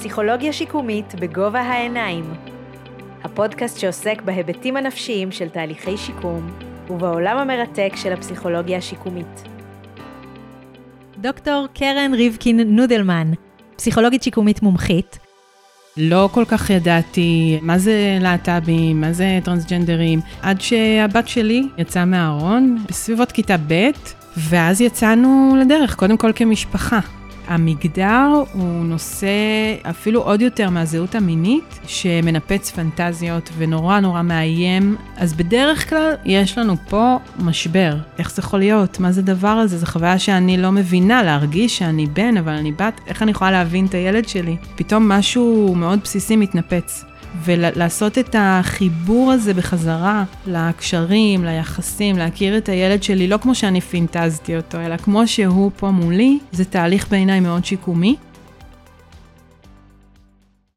פסיכולוגיה שיקומית בגובה העיניים. הפודקאסט שעוסק בהיבטים הנפשיים של תהליכי שיקום ובעולם המרתק של הפסיכולוגיה השיקומית. דוקטור קרן ריבקין נודלמן, פסיכולוגית שיקומית מומחית. לא כל כך ידעתי מה זה להט"בים, מה זה טרנסג'נדרים, עד שהבת שלי יצאה מהארון בסביבות כיתה ב', ואז יצאנו לדרך, קודם כל כמשפחה. המגדר הוא נושא אפילו עוד יותר מהזהות המינית, שמנפץ פנטזיות ונורא נורא מאיים. אז בדרך כלל יש לנו פה משבר. איך זה יכול להיות? מה זה דבר הזה? זו חוויה שאני לא מבינה, להרגיש שאני בן, אבל אני בת, איך אני יכולה להבין את הילד שלי? פתאום משהו מאוד בסיסי מתנפץ. ולעשות את החיבור הזה בחזרה לקשרים, ליחסים, להכיר את הילד שלי, לא כמו שאני פינטזתי אותו, אלא כמו שהוא פה מולי, זה תהליך בעיניי מאוד שיקומי.